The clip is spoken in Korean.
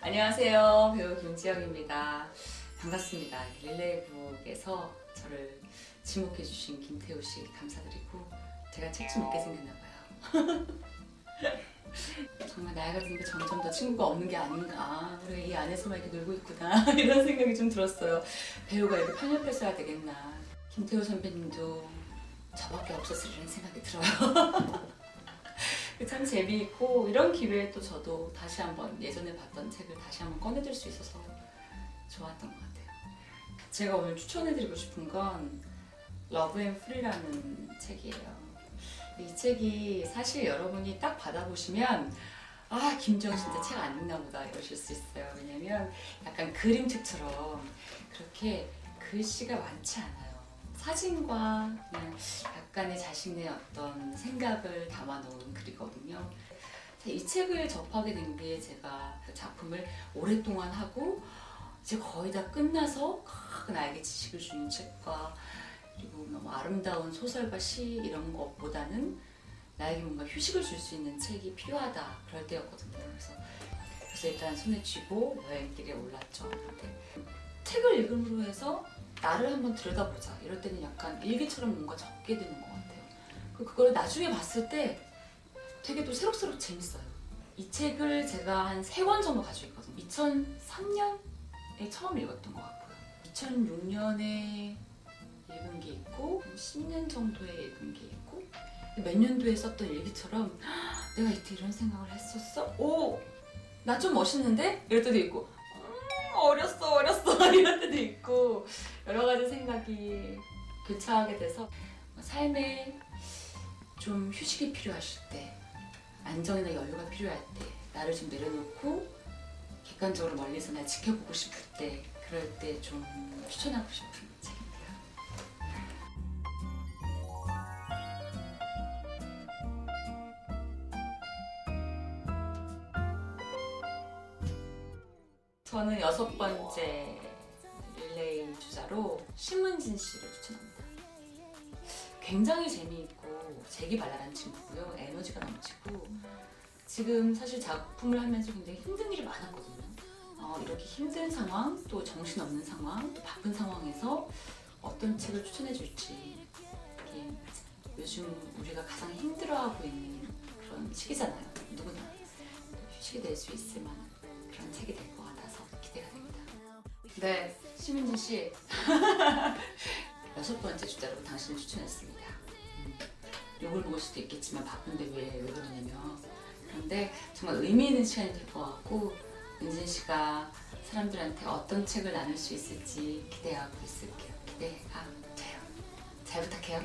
안녕하세요. 배우 김지영입니다. 반갑습니다. 릴레이북에서 저를 지목해 주신 김태우 씨 감사드리고 제가 책 좀 읽게 생겼나 봐요. 정말 나이가 드니까 점점 더 친구가 없는 게 아닌가. 우리가 이 안에서만 이렇게 놀고 있구나. 이런 생각이 좀 들었어요. 배우가 이렇게 편협했어야 되겠나. 김태우 선배님도 저밖에 없었으리라는 생각이 들어요. 참 재미있고 이런 기회에 또 저도 다시 한번 예전에 봤던 책을 다시 한번 꺼내들 수 있어서 좋았던 것 같아요. 제가 오늘 추천해드리고 싶은 건 Love and Free라는 책이에요. 이 책이 사실 여러분이 딱 받아보시면 아 김지영 진짜 책 안 읽나 보다 이러실 수 있어요. 왜냐면 약간 그림책처럼 그렇게 글씨가 많지 않아요. 사진과 약간의 자신의 어떤 생각을 담아놓은 글이거든요. 이 책을 접하게 된 게 제가 그 작품을 오랫동안 하고 이제 거의 다 끝나서 큰 나에게 지식을 주는 책과 그리고 너무 아름다운 소설과 시 이런 것보다는 나에게 뭔가 휴식을 줄 수 있는 책이 필요하다 그럴 때였거든요. 그래서 그래서 일단 손에 쥐고 여행길에 올랐죠. 책을 읽음으로 해서 나를 한번 들여다보자. 이럴 때는 약간 일기처럼 뭔가 적게 되는 것 같아요. 그 그걸 나중에 봤을 때 되게 또 새록새록 재밌어요. 이 책을 제가 한 세 권 정도 가지고 있거든요. 2003년에 처음 읽었던 것 같고요. 2006년에 읽은 게 있고 한 10년 정도에 읽은 게 있고 몇 년도에 썼던 일기처럼 "헉, 내가 이때 이런 생각을 했었어? 오! 나 좀 멋있는데? 이럴 때도 있고 음, 어렸어 어렸어 이럴 때도 있고 여러 가지 생각이 교차하게 돼서 삶에 좀 휴식이 필요하실 때 안정이나 여유가 필요할 때 나를 좀 내려놓고 객관적으로 멀리서 날 지켜보고 싶을 때 그럴 때 좀 추천하고 싶은 책입니다. 저는 여섯 번째 릴레이 주자로 심은진 씨를 추천합니다. 굉장히 재미있고 재기발랄한 친구고요. 에너지가 넘치고 지금 사실 작품을 하면서 굉장히 힘든 일이 많았거든요. 어, 이렇게 힘든 상황, 또 정신없는 상황, 또 바쁜 상황에서 어떤 책을 추천해 줄지 이게 요즘 우리가 가장 힘들어하고 있는 그런 시기잖아요. 누구나 휴식이 될 수 있을 만한 그런 책이 될 것 같아서 기대가 됩니다. 네, 심은진 씨 여섯 번째 주자로 당신을 추천했습니다. 음, 욕을 먹을 수도 있겠지만 바쁜데 왜, 왜 그러냐면 그런데 정말 의미 있는 시간이 될 것 같고 은진 씨가 사람들한테 어떤 책을 나눌 수 있을지 기대하고 있을게요. 기대가 돼요. 잘 부탁해요.